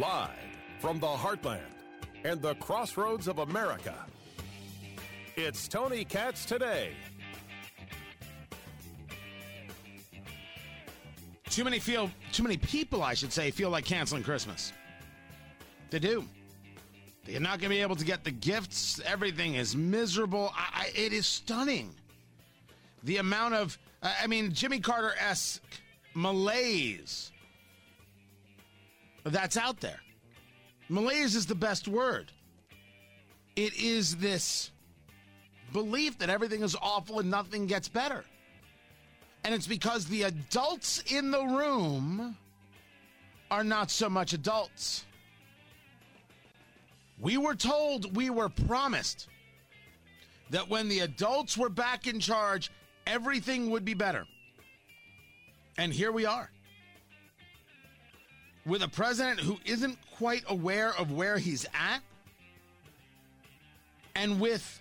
Live from the heartland and the crossroads of America, it's Tony Katz today. Too many feel too many people, I should say, feel like canceling Christmas. They do. They're not going to be able to get the gifts. Everything is miserable. I, I, it is stunning. The amount of, I mean, Jimmy Carter esque malaise that's out there. Malaise is the best word. It is this belief that everything is awful and nothing gets better. And it's because the adults in the room are not so much adults. We were told, we were promised that when the adults were back in charge, everything would be better. And here we are. With a president who isn't quite aware of where he's at, and with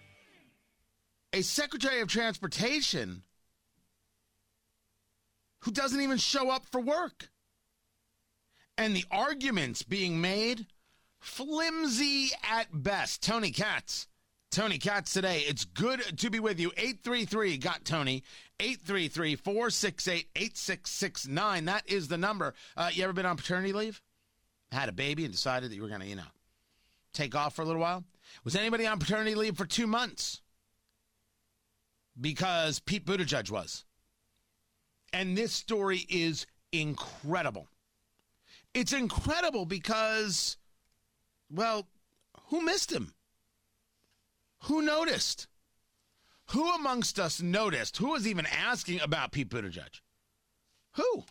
a Secretary of Transportation who doesn't even show up for work. And the arguments being made flimsy at best. Tony Katz. Tony Katz today. It's good to be with you. 833 got Tony. 833 468 8669. That is the number. Uh, you ever been on paternity leave? Had a baby and decided that you were going to, you know, take off for a little while? Was anybody on paternity leave for two months? Because Pete Buttigieg was. And this story is incredible. It's incredible because, well, who missed him? Who noticed? Who amongst us noticed? Who was even asking about Pete Buttigieg? Who?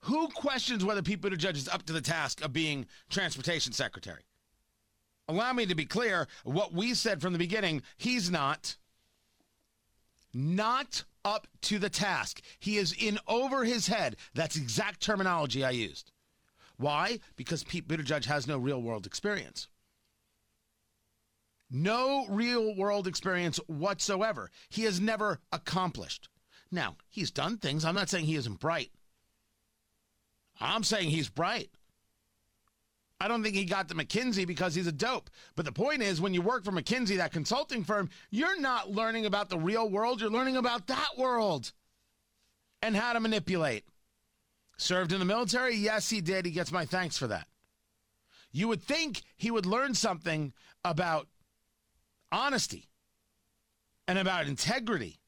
Who questions whether Pete Buttigieg is up to the task of being transportation secretary? Allow me to be clear what we said from the beginning he's not. Not up to the task. He is in over his head. That's exact terminology I used. Why? Because Pete Buttigieg has no real world experience. No real world experience whatsoever. He has never accomplished. Now, he's done things. I'm not saying he isn't bright. I'm saying he's bright. I don't think he got to McKinsey because he's a dope. But the point is, when you work for McKinsey, that consulting firm, you're not learning about the real world. You're learning about that world and how to manipulate. Served in the military? Yes, he did. He gets my thanks for that. You would think he would learn something about honesty and about integrity.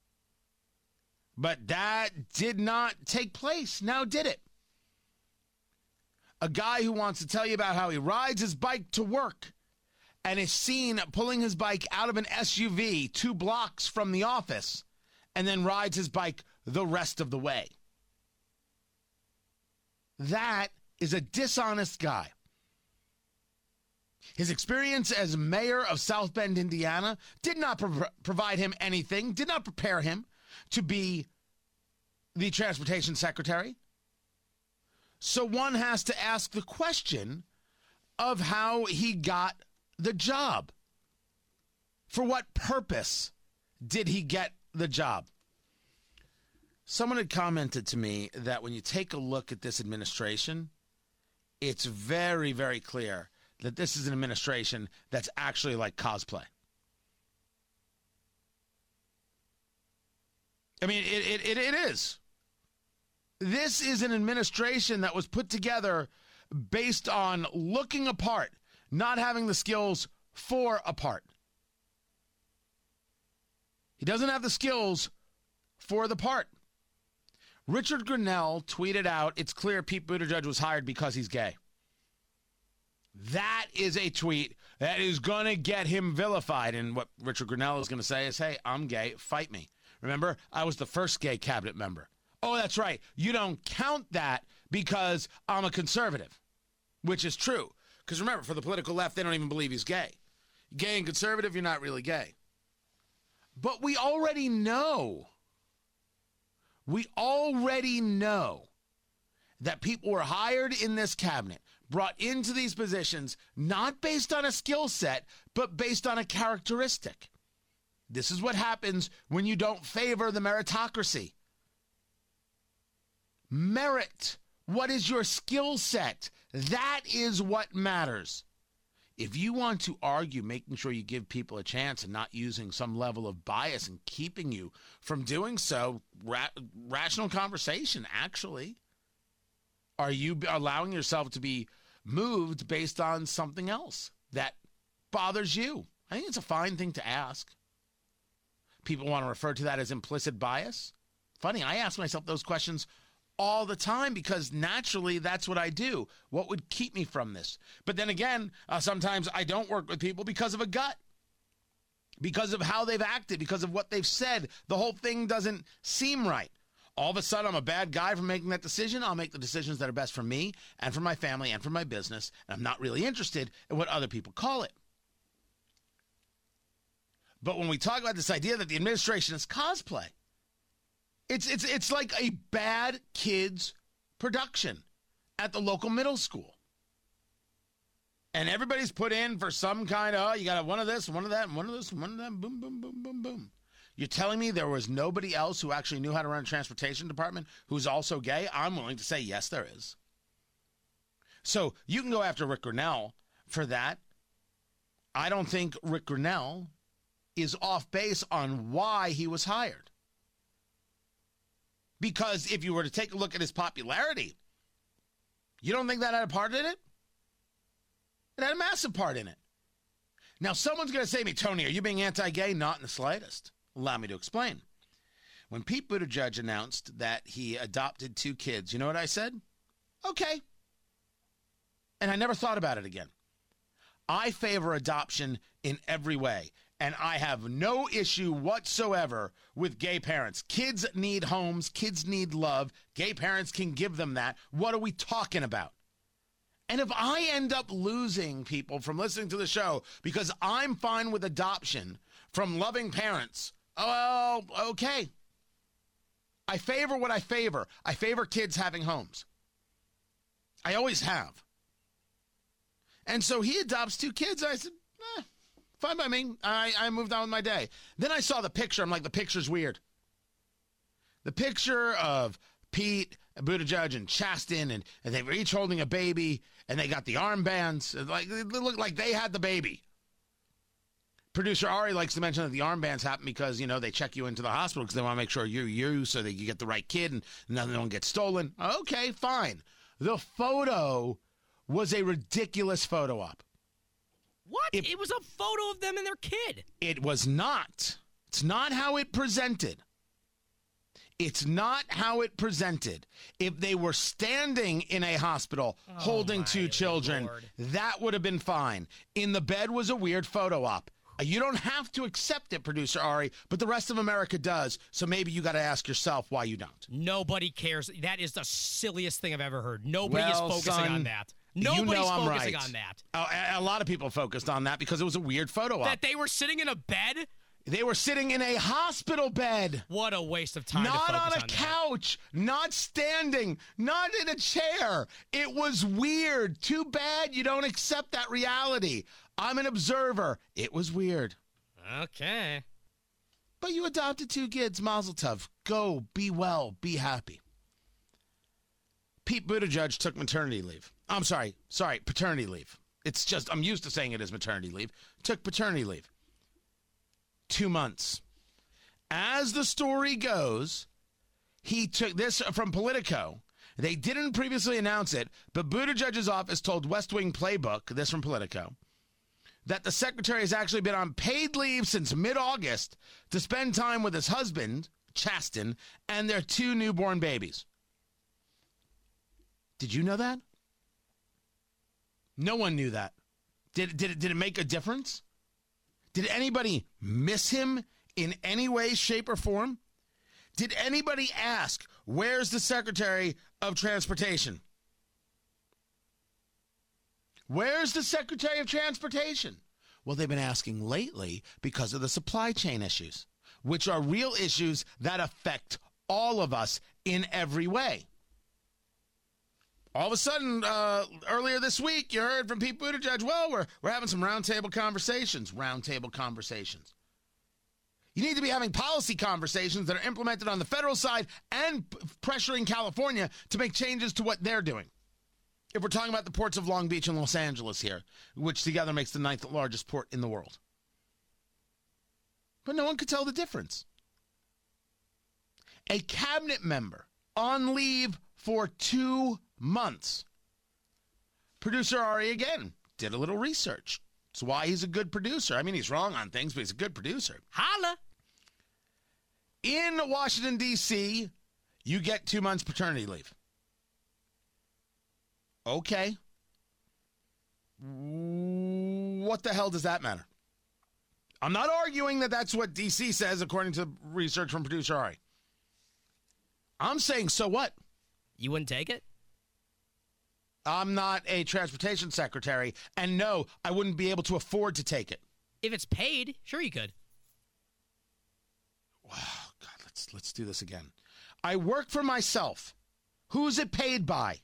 But that did not take place. Now, did it? a guy who wants to tell you about how he rides his bike to work and is seen pulling his bike out of an SUV two blocks from the office and then rides his bike the rest of the way. That is a dishonest guy. His experience as mayor of South Bend, Indiana, did not pro- provide him anything, did not prepare him to be the transportation secretary. So one has to ask the question of how he got the job. For what purpose did he get the job? Someone had commented to me that when you take a look at this administration, it's very, very clear that this is an administration that's actually like cosplay. I mean, it, it, it, it is. This is an administration that was put together based on looking apart, not having the skills for a part. He doesn't have the skills for the part. Richard Grenell tweeted out, It's clear Pete Buttigieg was hired because he's gay. That is a tweet that is going to get him vilified. And what Richard Grenell is going to say is, Hey, I'm gay. Fight me. Remember, I was the first gay cabinet member. Oh, that's right. You don't count that because I'm a conservative, which is true. Because remember, for the political left, they don't even believe he's gay. Gay and conservative, you're not really gay. But we already know, we already know that people were hired in this cabinet, brought into these positions, not based on a skill set, but based on a characteristic. This is what happens when you don't favor the meritocracy. Merit What is your skill set? That is what matters. If you want to argue, making sure you give people a chance and not using some level of bias and keeping you from doing so, ra- rational conversation, actually. Are you allowing yourself to be moved based on something else that bothers you? I think it's a fine thing to ask. People want to refer to that as implicit bias. Funny, I ask myself those questions all the time because naturally that's what I do. What would keep me from this? But then again, uh, sometimes I don't work with people because of a gut, because of how they've acted, because of what they've said. The whole thing doesn't seem right. All of a sudden, I'm a bad guy for making that decision. I'll make the decisions that are best for me and for my family and for my business. And I'm not really interested in what other people call it. But when we talk about this idea that the administration is cosplay, it's it's it's like a bad kids production at the local middle school. And everybody's put in for some kind of, oh, you got one of this, one of that, one of this, one of that, boom, boom, boom, boom, boom. You're telling me there was nobody else who actually knew how to run a transportation department who's also gay? I'm willing to say yes, there is. So you can go after Rick Grenell for that. I don't think Rick Grenell is off base on why he was hired. Because if you were to take a look at his popularity, you don't think that had a part in it? It had a massive part in it. Now, someone's going to say to me, Tony, are you being anti gay? Not in the slightest. Allow me to explain. When Pete Buttigieg announced that he adopted two kids, you know what I said? Okay. And I never thought about it again. I favor adoption in every way. And I have no issue whatsoever with gay parents. Kids need homes, kids need love. Gay parents can give them that. What are we talking about? And if I end up losing people from listening to the show because I'm fine with adoption from loving parents, oh, okay. I favor what I favor. I favor kids having homes. I always have. And so he adopts two kids. I said, eh, fine by me. I, I moved on with my day. Then I saw the picture. I'm like, the picture's weird. The picture of Pete, Buttigieg, and Chasten, and, and they were each holding a baby, and they got the armbands. Like it looked like they had the baby. Producer Ari likes to mention that the armbands happen because you know they check you into the hospital because they want to make sure you're you, so that you get the right kid and of them get stolen. Okay, fine. The photo was a ridiculous photo op. What? It, it was a photo of them and their kid. It was not. It's not how it presented. It's not how it presented. If they were standing in a hospital oh holding two children, Lord. that would have been fine. In the bed was a weird photo op. You don't have to accept it, producer Ari, but the rest of America does. So maybe you got to ask yourself why you don't. Nobody cares. That is the silliest thing I've ever heard. Nobody well, is focusing son, on that. Nobody's you know I'm focusing right. on that. Oh, a, a lot of people focused on that because it was a weird photo op. That they were sitting in a bed they were sitting in a hospital bed. What a waste of time. Not on a on couch, not standing, not in a chair. It was weird. Too bad you don't accept that reality. I'm an observer. It was weird. Okay. But you adopted two kids, Mazel Tov. Go, be well, be happy. Pete Buttigieg took maternity leave. I'm sorry, sorry, paternity leave. It's just, I'm used to saying it as maternity leave. Took paternity leave two months. As the story goes, he took this from Politico. They didn't previously announce it, but Buttigieg's office told West Wing Playbook, this from Politico, that the secretary has actually been on paid leave since mid August to spend time with his husband, Chasten, and their two newborn babies. Did you know that? No one knew that. Did, did, did it make a difference? Did anybody miss him in any way, shape, or form? Did anybody ask, where's the Secretary of Transportation? Where's the Secretary of Transportation? Well, they've been asking lately because of the supply chain issues, which are real issues that affect all of us in every way all of a sudden, uh, earlier this week, you heard from Pete Buttigieg, well, we're, we're having some roundtable conversations. Roundtable conversations. You need to be having policy conversations that are implemented on the federal side and p- pressuring California to make changes to what they're doing. If we're talking about the ports of Long Beach and Los Angeles here, which together makes the ninth largest port in the world. But no one could tell the difference. A cabinet member on leave for two months. Producer Ari again did a little research. That's why he's a good producer. I mean, he's wrong on things, but he's a good producer. Holla. In Washington, D.C., you get two months paternity leave. Okay. What the hell does that matter? I'm not arguing that that's what D.C. says, according to research from producer Ari. I'm saying, so what? You wouldn't take it? I'm not a transportation secretary, and no, I wouldn't be able to afford to take it. If it's paid, sure you could. Wow, God, let's let's do this again. I work for myself. Who's it paid by?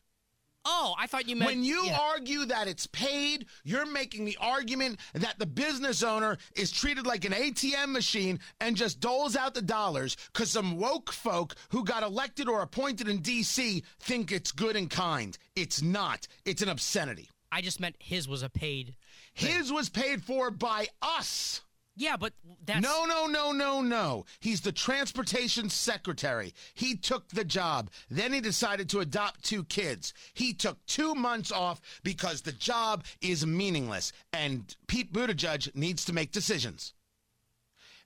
Oh, I thought you meant When you yeah. argue that it's paid, you're making the argument that the business owner is treated like an ATM machine and just doles out the dollars because some woke folk who got elected or appointed in D.C. think it's good and kind. It's not. It's an obscenity. I just meant his was a paid. His was paid for by us. Yeah, but that's No, no, no, no, no. He's the transportation secretary. He took the job. Then he decided to adopt two kids. He took two months off because the job is meaningless. And Pete Buttigieg needs to make decisions.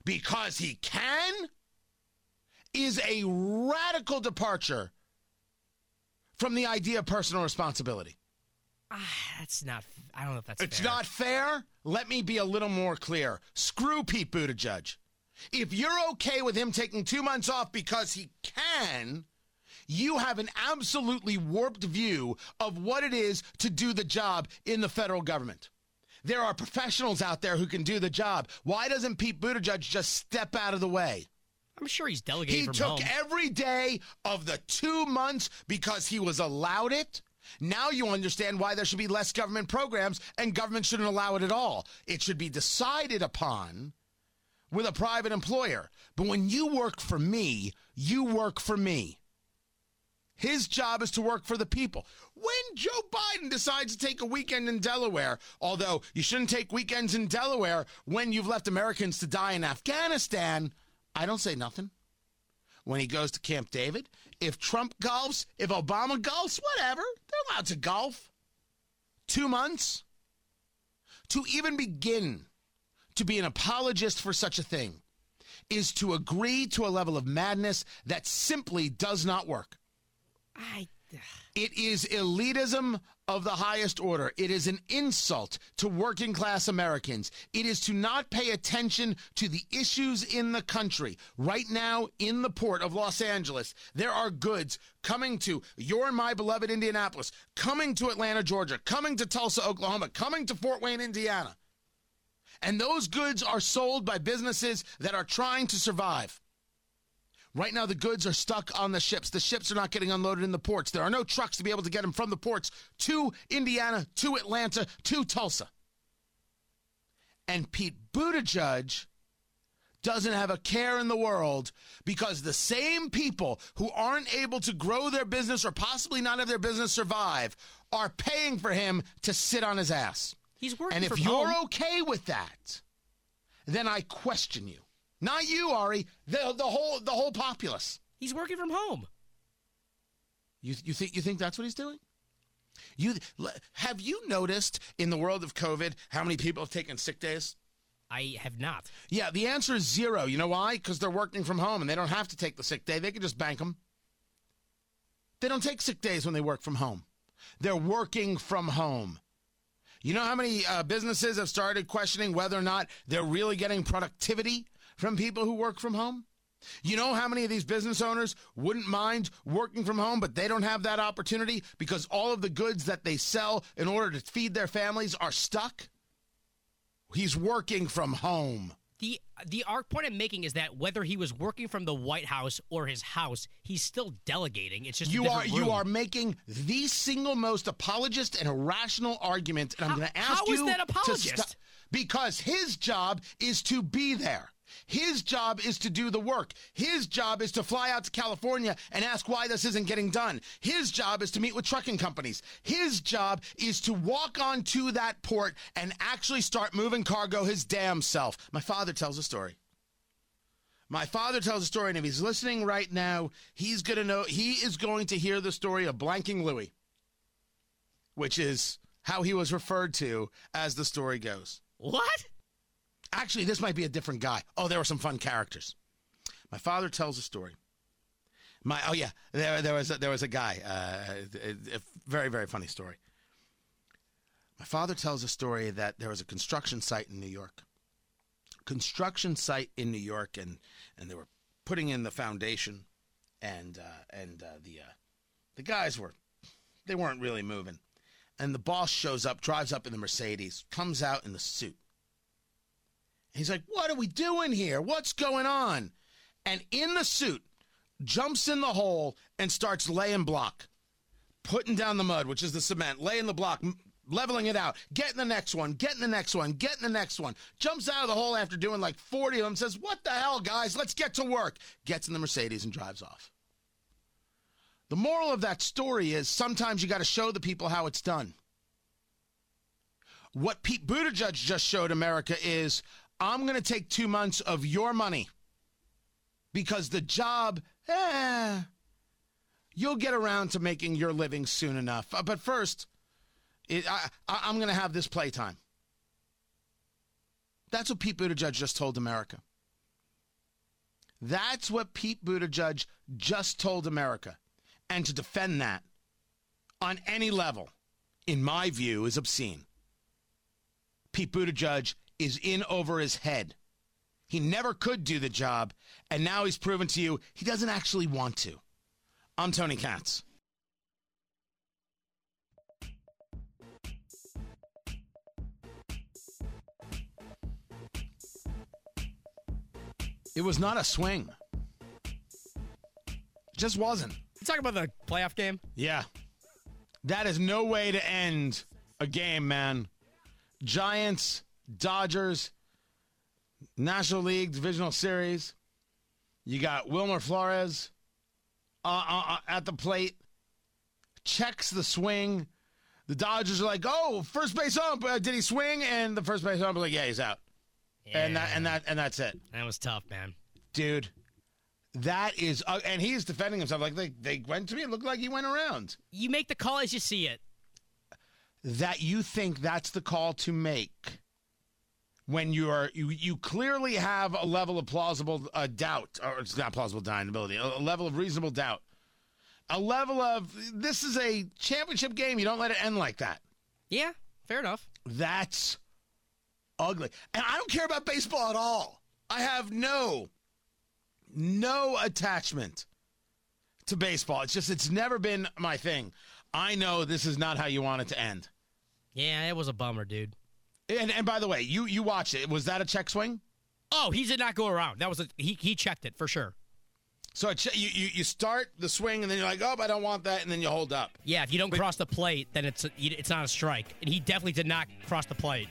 Because he can is a radical departure from the idea of personal responsibility. Ah, that's not. I don't know if that's. It's fair. not fair. Let me be a little more clear. Screw Pete Buttigieg. If you're okay with him taking two months off because he can, you have an absolutely warped view of what it is to do the job in the federal government. There are professionals out there who can do the job. Why doesn't Pete Buttigieg just step out of the way? I'm sure he's delegating He took home. every day of the two months because he was allowed it. Now you understand why there should be less government programs and government shouldn't allow it at all. It should be decided upon with a private employer. But when you work for me, you work for me. His job is to work for the people. When Joe Biden decides to take a weekend in Delaware, although you shouldn't take weekends in Delaware when you've left Americans to die in Afghanistan, I don't say nothing. When he goes to Camp David, if Trump golfs, if Obama golfs, whatever, they're allowed to golf. Two months? To even begin to be an apologist for such a thing is to agree to a level of madness that simply does not work. I. It is elitism of the highest order. It is an insult to working class Americans. It is to not pay attention to the issues in the country. Right now, in the port of Los Angeles, there are goods coming to your and my beloved Indianapolis, coming to Atlanta, Georgia, coming to Tulsa, Oklahoma, coming to Fort Wayne, Indiana. And those goods are sold by businesses that are trying to survive. Right now, the goods are stuck on the ships. The ships are not getting unloaded in the ports. There are no trucks to be able to get them from the ports to Indiana, to Atlanta, to Tulsa. And Pete Buttigieg doesn't have a care in the world because the same people who aren't able to grow their business or possibly not have their business survive are paying for him to sit on his ass. He's working And if you're okay with that, then I question you. Not you, Ari. The the whole the whole populace. He's working from home. You you think you think that's what he's doing? You have you noticed in the world of COVID how many people have taken sick days? I have not. Yeah, the answer is zero. You know why? Because they're working from home and they don't have to take the sick day. They can just bank them. They don't take sick days when they work from home. They're working from home. You know how many uh, businesses have started questioning whether or not they're really getting productivity from people who work from home? You know how many of these business owners wouldn't mind working from home, but they don't have that opportunity because all of the goods that they sell in order to feed their families are stuck? He's working from home. The the arc point I'm making is that whether he was working from the White House or his house, he's still delegating. It's just a You are different you are making the single most apologist and irrational argument, and I'm going to ask how is you that apologist? stop because his job is to be there. His job is to do the work. His job is to fly out to California and ask why this isn't getting done. His job is to meet with trucking companies. His job is to walk onto that port and actually start moving cargo his damn self. My father tells a story. My father tells a story, and if he's listening right now, he's to know, he is going to hear the story of Blanking Louis, which is how he was referred to as the story goes. What? Actually, this might be a different guy. Oh, there were some fun characters. My father tells a story. My oh yeah, there there was a, there was a guy. Uh, a, a very very funny story. My father tells a story that there was a construction site in New York. Construction site in New York, and and they were putting in the foundation, and uh, and uh, the uh, the guys were they weren't really moving, and the boss shows up, drives up in the Mercedes, comes out in the suit He's like, What are we doing here? What's going on? And in the suit, jumps in the hole and starts laying block, putting down the mud, which is the cement, laying the block, leveling it out, getting the next one, getting the next one, getting the next one. Jumps out of the hole after doing like 40 of them, says, What the hell, guys? Let's get to work. Gets in the Mercedes and drives off. The moral of that story is sometimes you got to show the people how it's done. What Pete Buttigieg just showed America is I'm going to take two months of your money because the job, eh, you'll get around to making your living soon enough. Uh, but first, it, I, am going to have this playtime. That's what Pete Buttigieg just told America. That's what Pete Buttigieg just told America. And to defend that on any level, in my view, is obscene. Pete Buttigieg is in over his head. He never could do the job, and now he's proven to you he doesn't actually want to. I'm Tony Katz. It was not a swing. It just wasn't. You talking about the playoff game? Yeah. That is no way to end a game, man. Giants Dodgers, National League Divisional Series. You got Wilmer Flores uh, uh, uh, at the plate, checks the swing. The Dodgers are like, "Oh, first base ump, uh, did he swing?" And the first base ump like, "Yeah, he's out." Yeah. And that and that and that's it. That was tough, man. Dude, that is, uh, and he's defending himself like they they went to me. It looked like he went around. You make the call as you see it. That you think that's the call to make when you are you you clearly have a level of plausible uh, doubt, or it's not plausible deniability, a, a level of reasonable doubt, a level of this is a championship game. You don't let it end like that. Yeah, fair enough. That's ugly, and I don't care about baseball at all. I have no no attachment to baseball. It's just it's never been my thing. I know this is not how you want it to end. Yeah, it was a bummer, dude. And and by the way, you you watched it. Was that a check swing? Oh, he did not go around. That was a he he checked it for sure. So you, you you start the swing and then you're like, oh, I don't want that, and then you hold up. Yeah, if you don't but, cross the plate, then it's a, it's not a strike, and he definitely did not cross the plate.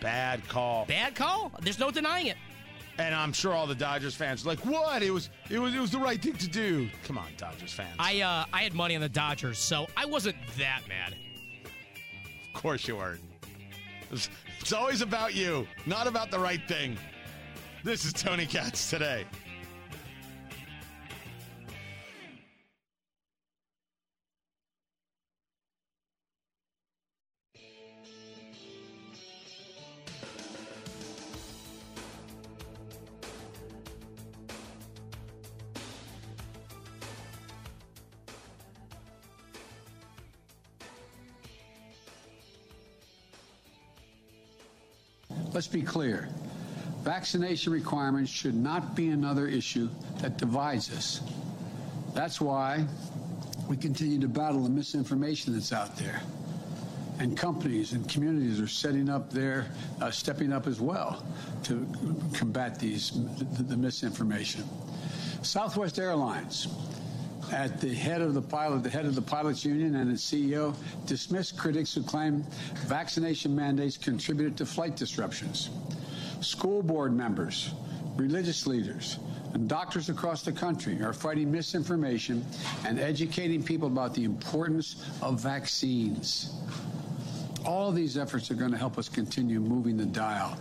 Bad call. Bad call. There's no denying it. And I'm sure all the Dodgers fans are like, "What? It was it was it was the right thing to do." Come on, Dodgers fans. I uh I had money on the Dodgers, so I wasn't that mad. Of course you weren't. It's always about you, not about the right thing. This is Tony Katz today. Let's be clear. Vaccination requirements should not be another issue that divides us. That's why we continue to battle the misinformation that's out there. And companies and communities are setting up there, uh, stepping up as well to combat these the, the misinformation. Southwest Airlines at the head of the pilot, the head of the pilots union and its CEO dismissed critics who claim vaccination mandates contributed to flight disruptions. School board members, religious leaders, and doctors across the country are fighting misinformation and educating people about the importance of vaccines. All of these efforts are going to help us continue moving the dial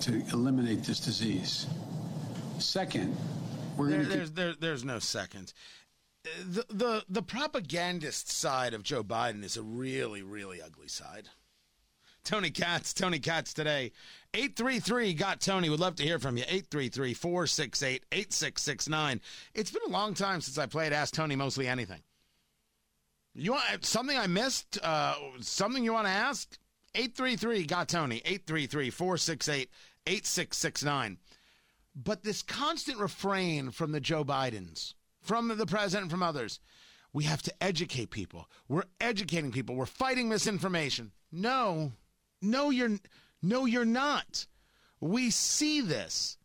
to eliminate this disease. Second, we're There, going to there's there, there's no second. The, the the propagandist side of Joe Biden is a really really ugly side. Tony Katz, Tony Katz today. 833 got Tony. Would love to hear from you. 833 468 8669. It's been a long time since I played Ask Tony Mostly Anything. You want something I missed? Uh, something you want to ask? 833 got Tony. 833 468 8669. But this constant refrain from the Joe Bidens, from the president, from others, we have to educate people. We're educating people. We're fighting misinformation. No, no, you're no, you're not. We see this.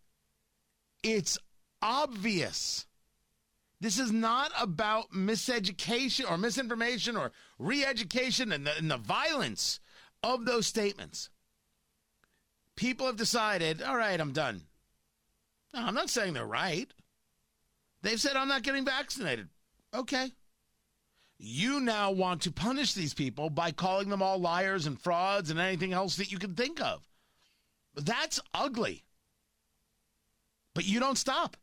It's obvious. This is not about miseducation or misinformation or re-education and the, and the violence of those statements. People have decided, all right, I'm done. No, I'm not saying they're right. They've said I'm not getting vaccinated. Okay. You now want to punish these people by calling them all liars and frauds and anything else that you can think of. That's ugly. But you don't stop.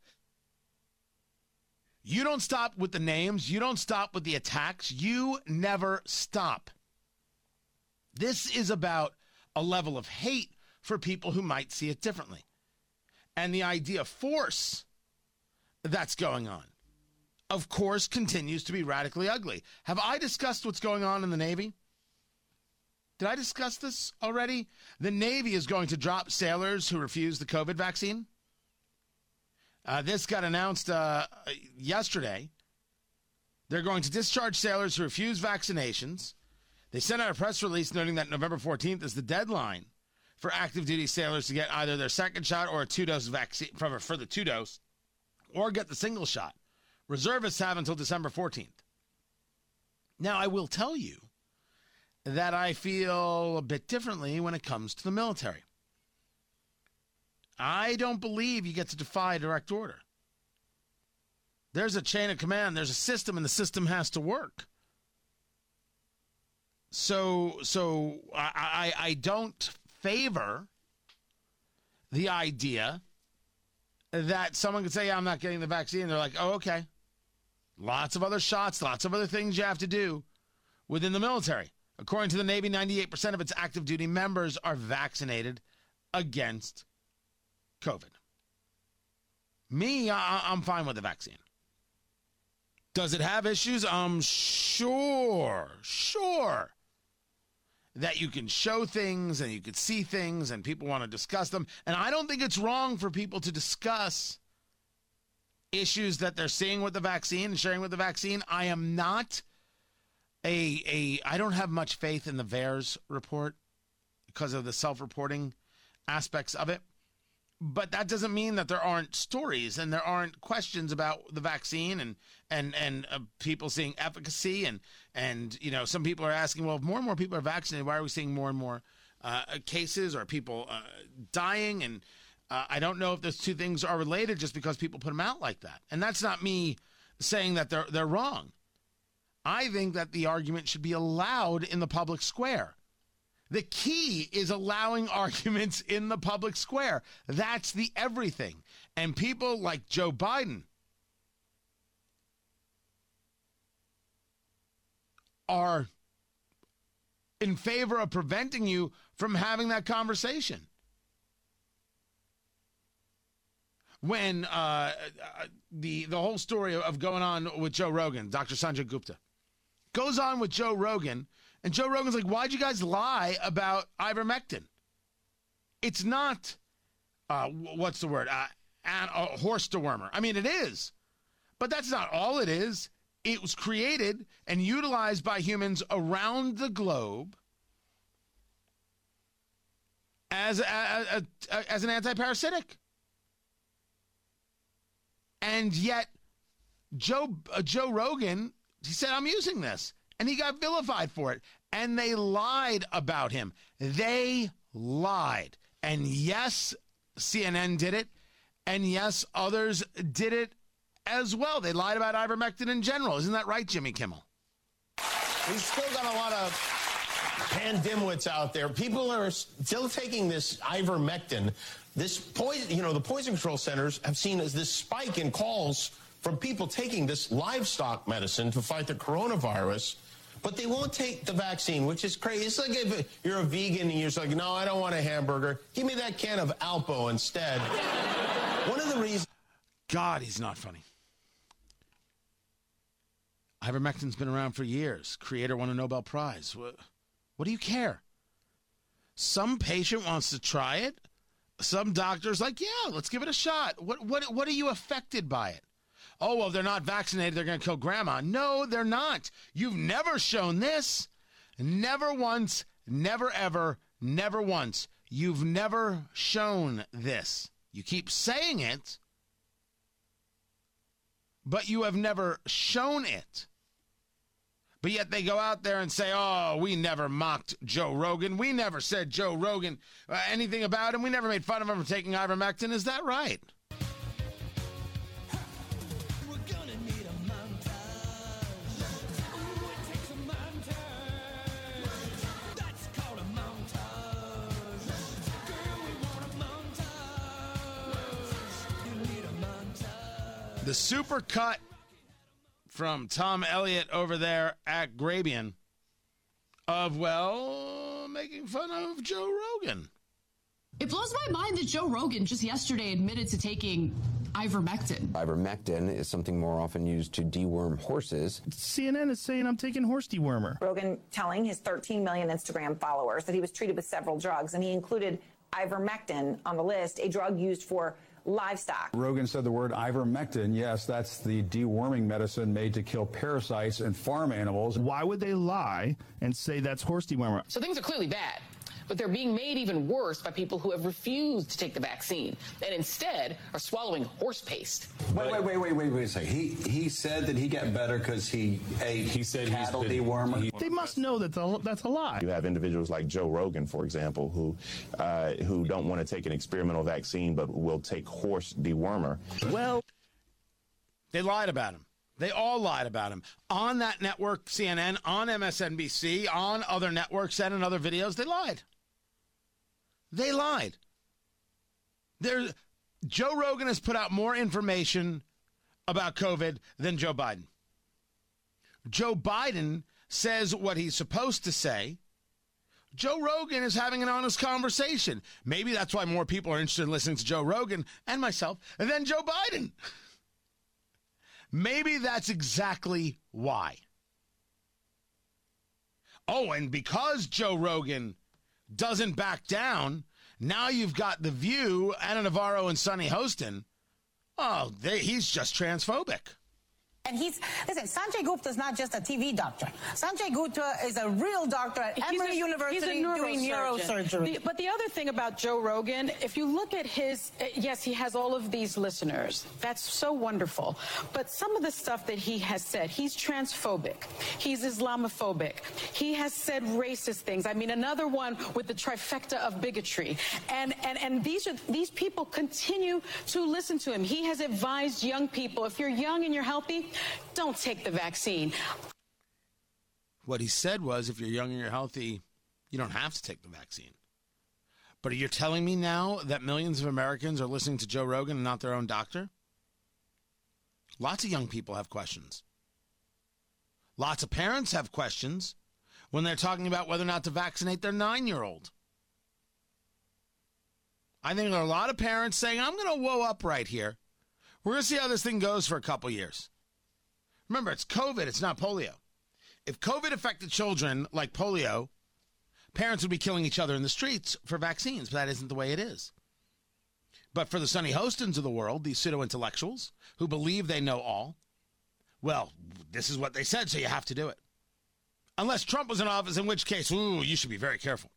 You don't stop with the names. You don't stop with the attacks. You never stop. This is about a level of hate for people who might see it differently. And the idea of force that's going on, of course, continues to be radically ugly. Have I discussed what's going on in the Navy? Did I discuss this already? The Navy is going to drop sailors who refuse the COVID vaccine. Uh, this got announced uh, yesterday. They're going to discharge sailors who refuse vaccinations. They sent out a press release noting that November 14th is the deadline for active duty sailors to get either their second shot or a two dose vaccine for, the two dose or get the single shot. Reservists have until December 14th. Now, I will tell you that I feel a bit differently when it comes to the military. I don't believe you get to defy direct order. There's a chain of command, there's a system, and the system has to work. So, so I, I, I don't favor the idea that someone could say, yeah, I'm not getting the vaccine. They're like, oh, okay. Lots of other shots, lots of other things you have to do within the military. According to the Navy, 98% of its active duty members are vaccinated against COVID. Me, I, I'm fine with the vaccine. Does it have issues? Um, sure, sure. That you can show things and you can see things and people want to discuss them. And I don't think it's wrong for people to discuss issues that they're seeing with the vaccine and sharing with the vaccine. I am not a a I don't have much faith in the VAERS report because of the self-reporting aspects of it. But that doesn't mean that there aren't stories and there aren't questions about the vaccine and and and uh, people seeing efficacy and and you know some people are asking, well, if more and more people are vaccinated, why are we seeing more and more uh, cases or people uh, dying? And uh, I don't know if those two things are related just because people put them out like that. And that's not me saying that they're they're wrong. I think that the argument should be allowed in the public square. The key is allowing arguments in the public square. That's the everything. And people like Joe Biden are in favor of preventing you from having that conversation. When uh, the the whole story of going on with Joe Rogan, Dr. Sanjay Gupta, goes on with Joe Rogan, and Joe Rogan's like, "Why'd you guys lie about ivermectin? It's not uh, what's the word? Uh, an, a horse dewormer. I mean, it is, but that's not all it is. It was created and utilized by humans around the globe as a, a, a, as an antiparasitic, and yet Joe uh, Joe Rogan he said, I'm using this. And he got vilified for it. And they lied about him. They lied. And yes, CNN did it. And yes, others did it as well. They lied about ivermectin in general. Isn't that right, Jimmy Kimmel? We've still got a lot of pandemwits out there. People are still taking this ivermectin. This poison, you know, the poison control centers have seen as this spike in calls from people taking this livestock medicine to fight the coronavirus but they won't take the vaccine, which is crazy. It's like if you're a vegan and you're just like, no, I don't want a hamburger. Give me that can of Alpo instead. One of the reasons. God, he's not funny. Ivermectin's been around for years. Creator won a Nobel Prize. What, what do you care? Some patient wants to try it. Some doctor's like, yeah, let's give it a shot. What, what, what are you affected by it? Oh, well, they're not vaccinated. They're going to kill grandma. No, they're not. You've never shown this. Never once, never ever, never once. You've never shown this. You keep saying it, but you have never shown it. But yet they go out there and say, oh, we never mocked Joe Rogan. We never said Joe Rogan uh, anything about him. We never made fun of him for taking ivermectin. Is that right? The super cut from Tom Elliott over there at Grabien of, well, making fun of Joe Rogan. It blows my mind that Joe Rogan just yesterday admitted to taking ivermectin. Ivermectin is something more often used to deworm horses. CNN is saying I'm taking horse dewormer. Rogan telling his 13 million Instagram followers that he was treated with several drugs, and he included ivermectin on the list, a drug used for livestock. Rogan said the word ivermectin. Yes, that's the deworming medicine made to kill parasites in farm animals. Why would they lie and say that's horse dewormer? So things are clearly bad but they're being made even worse by people who have refused to take the vaccine and instead are swallowing horse paste. Wait, wait, wait, wait, wait, wait a second. He he said that he got better because he ate he said cattle been, dewormer. He, they must know that that's a lie. You have individuals like Joe Rogan, for example, who uh, who don't want to take an experimental vaccine but will take horse dewormer. Well, they lied about him. They all lied about him on that network, CNN, on MSNBC, on other networks, and in other videos. They lied. They lied. There, Joe Rogan has put out more information about COVID than Joe Biden. Joe Biden says what he's supposed to say. Joe Rogan is having an honest conversation. Maybe that's why more people are interested in listening to Joe Rogan and myself than Joe Biden. Maybe that's exactly why. Oh, and because Joe Rogan doesn't back down. Now you've got The View, Ana Navarro, and Sunny Hostin. Oh, they, he's just transphobic. And he's, listen, Sanjay Gupta is not just a TV doctor. Sanjay Gupta is a real doctor at he's Emory a, University doing neurosurgery. The, but the other thing about Joe Rogan, if you look at his, uh, yes, he has all of these listeners. That's so wonderful. But some of the stuff that he has said, he's transphobic. He's Islamophobic. He has said racist things. I mean, another one with the trifecta of bigotry. And, and, and these, are, these people continue to listen to him. He has advised young people, if you're young and you're healthy, don't take the vaccine. What he said was if you're young and you're healthy, you don't have to take the vaccine. But are you telling me now that millions of Americans are listening to Joe Rogan and not their own doctor? Lots of young people have questions. Lots of parents have questions when they're talking about whether or not to vaccinate their nine year old. I think there are a lot of parents saying, I'm going to whoa up right here. We're going to see how this thing goes for a couple years. Remember, it's COVID, it's not polio. If COVID affected children like polio, parents would be killing each other in the streets for vaccines, but that isn't the way it is. But for the Sunny Hostins of the world, these pseudo intellectuals who believe they know all, well, this is what they said, so you have to do it. Unless Trump was in office, in which case, ooh, you should be very careful.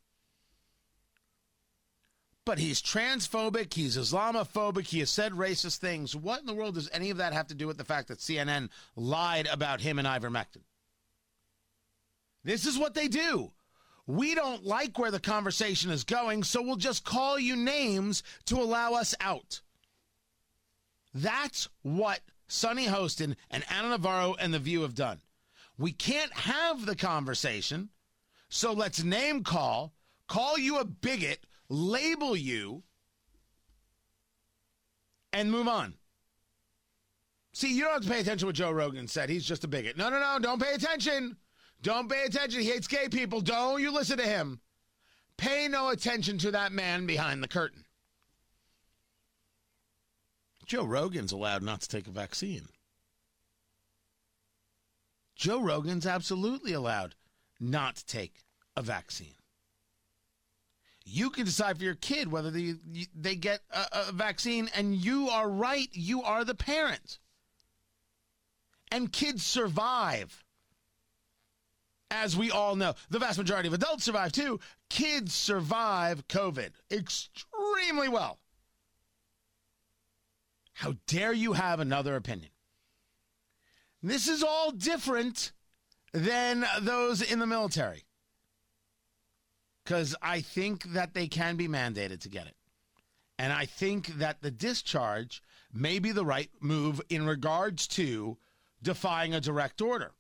But he's transphobic, he's Islamophobic, he has said racist things. What in the world does any of that have to do with the fact that CNN lied about him and ivermectin? This is what they do. We don't like where the conversation is going, so we'll just call you names to allow us out. That's what Sunny Hostin and Ana Navarro and The View have done. We can't have the conversation, so let's name call, call you a bigot, label you, and move on. See, you don't have to pay attention to what Joe Rogan said. He's just a bigot. No, no, no, don't pay attention. Don't pay attention. He hates gay people. Don't you listen to him. Pay no attention to that man behind the curtain. Joe Rogan's allowed not to take a vaccine. Joe Rogan's absolutely allowed not to take a vaccine. You can decide for your kid whether they, they get a, a vaccine, and you are right. You are the parent. And kids survive. As we all know, the vast majority of adults survive too. Kids survive COVID extremely well. How dare you have another opinion? This is all different than those in the military. Because I think that they can be mandated to get it. And I think that the discharge may be the right move in regards to defying a direct order.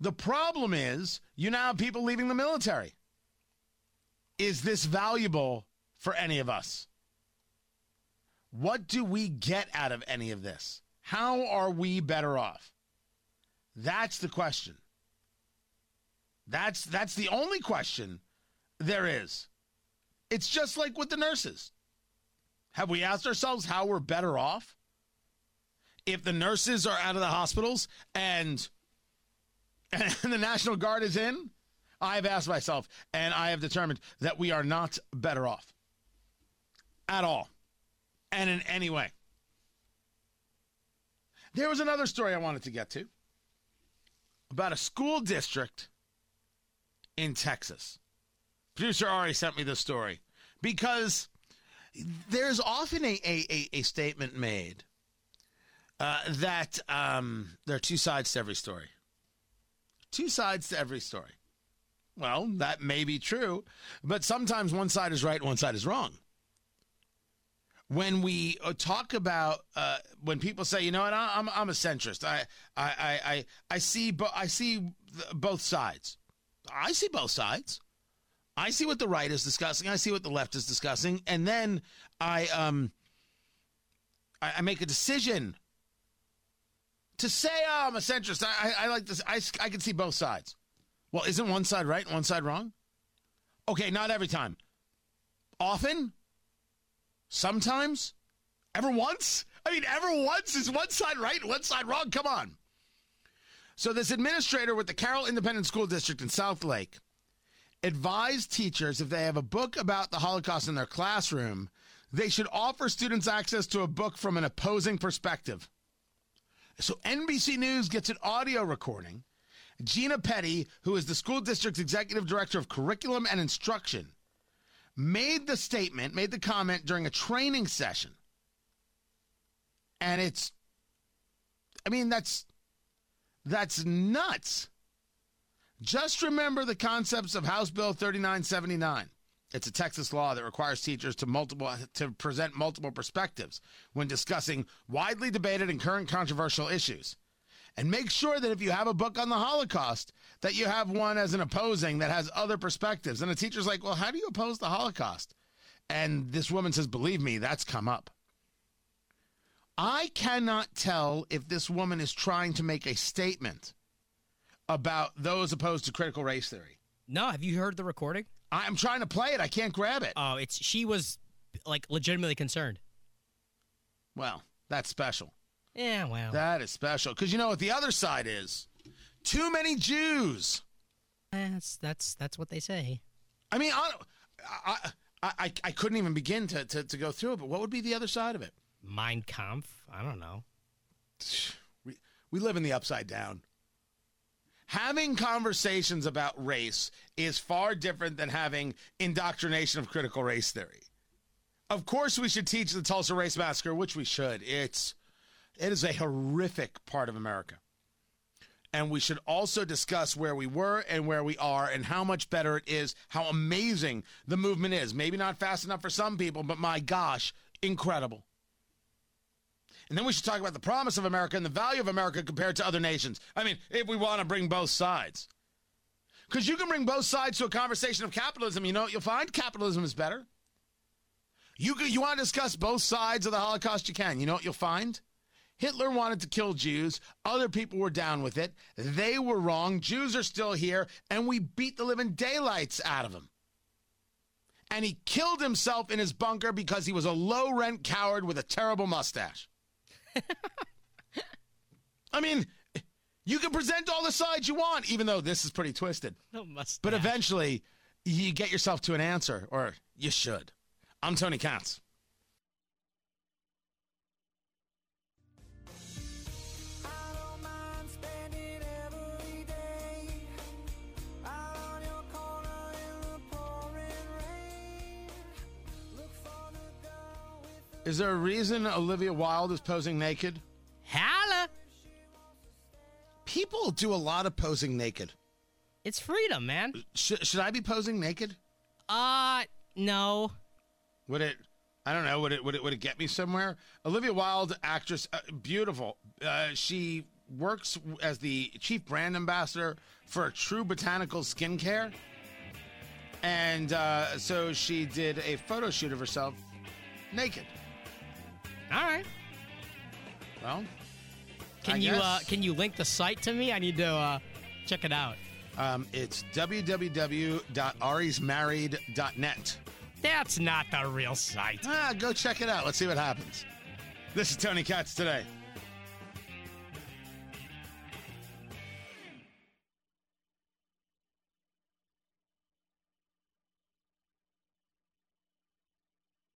The problem is you now have people leaving the military. Is this valuable for any of us? What do we get out of any of this? How are we better off? That's the question. That's that's the only question there is. It's just like with the nurses. Have we asked ourselves how we're better off? If the nurses are out of the hospitals and and the National Guard is in, I've asked myself and I have determined that we are not better off at all and in any way. There was another story I wanted to get to about a school district in Texas. Producer Ari sent me this story because there's often a, a, a, statement made uh, that um, there are two sides to every story. Two sides to every story. Well, that may be true, but sometimes one side is right, one side is wrong when we uh, talk about uh, when people say, you know what, I'm I'm a centrist. I I I I see bo- I see both sides. I see both sides. I see what the right is discussing. I see what the left is discussing, and then I um I, I make a decision to say, oh, I'm a centrist. I, I, I like this. I I can see both sides. Well, isn't one side right and one side wrong? Okay, not every time. Often Sometimes? Ever once? I mean, ever once? Is one side right one side wrong? Come on. So, this administrator with the Carroll Independent School District in Southlake advised teachers if they have a book about the Holocaust in their classroom, they should offer students access to a book from an opposing perspective. So, NBC News gets an audio recording. Gina Peddy, who is the school district's executive director of curriculum and instruction, made the statement, made the comment during a training session. And it's I mean that's that's nuts. Just remember the concepts of House Bill 3979. It's a Texas law that requires teachers to multiple to present multiple perspectives when discussing widely debated and current controversial issues. And make sure that if you have a book on the Holocaust, that you have one as an opposing that has other perspectives. And the teacher's like, well, how do you oppose the Holocaust? And this woman says, believe me, that's come up. I cannot tell if this woman is trying to make a statement about those opposed to critical race theory. No, have you heard the recording? I'm trying to play it. I can't grab it. Oh, it's she was like legitimately concerned. Well, that's special. Yeah, well. That is special. Because you know what the other side is? Too many Jews. That's that's that's what they say. I mean, I, I, I, I couldn't even begin to, to, to go through it, but what would be the other side of it? Mein Kampf? I don't know. We, we live in the upside down. Having conversations about race is far different than having indoctrination of critical race theory. Of course, we should teach the Tulsa Race Massacre, which we should. It's it is a horrific part of America. And we should also discuss where we were and where we are and how much better it is, how amazing the movement is. Maybe not fast enough for some people, but my gosh, incredible. And then we should talk about the promise of America and the value of America compared to other nations. I mean, if we want to bring both sides. Because you can bring both sides to a conversation of capitalism. You know what you'll find? Capitalism is better. You, you want to discuss both sides of the Holocaust? You can. You know what you'll find? Hitler wanted to kill Jews. Other people were down with it. They were wrong. Jews are still here, and we beat the living daylights out of them. And he killed himself in his bunker because he was a low rent coward with a terrible mustache. I mean, you can present all the sides you want, even though this is pretty twisted. No mustache. But eventually, you get yourself to an answer, or you should. I'm Tony Katz. Is there a reason Olivia Wilde is posing naked? Holla! People do a lot of posing naked. It's freedom, man. Should, should I be posing naked? Uh, no. Would it? I don't know. Would it? Would it? Would it get me somewhere? Olivia Wilde, actress, uh, beautiful. Uh, she works as the chief brand ambassador for True Botanical Skincare, and uh, so she did a photo shoot of herself naked. All right. Well, Can I you uh, can you link the site to me? I need to uh, check it out. Um, it's www.arismarried.net. That's not the real site. Ah, go check it out. Let's see what happens. This is Tony Katz today.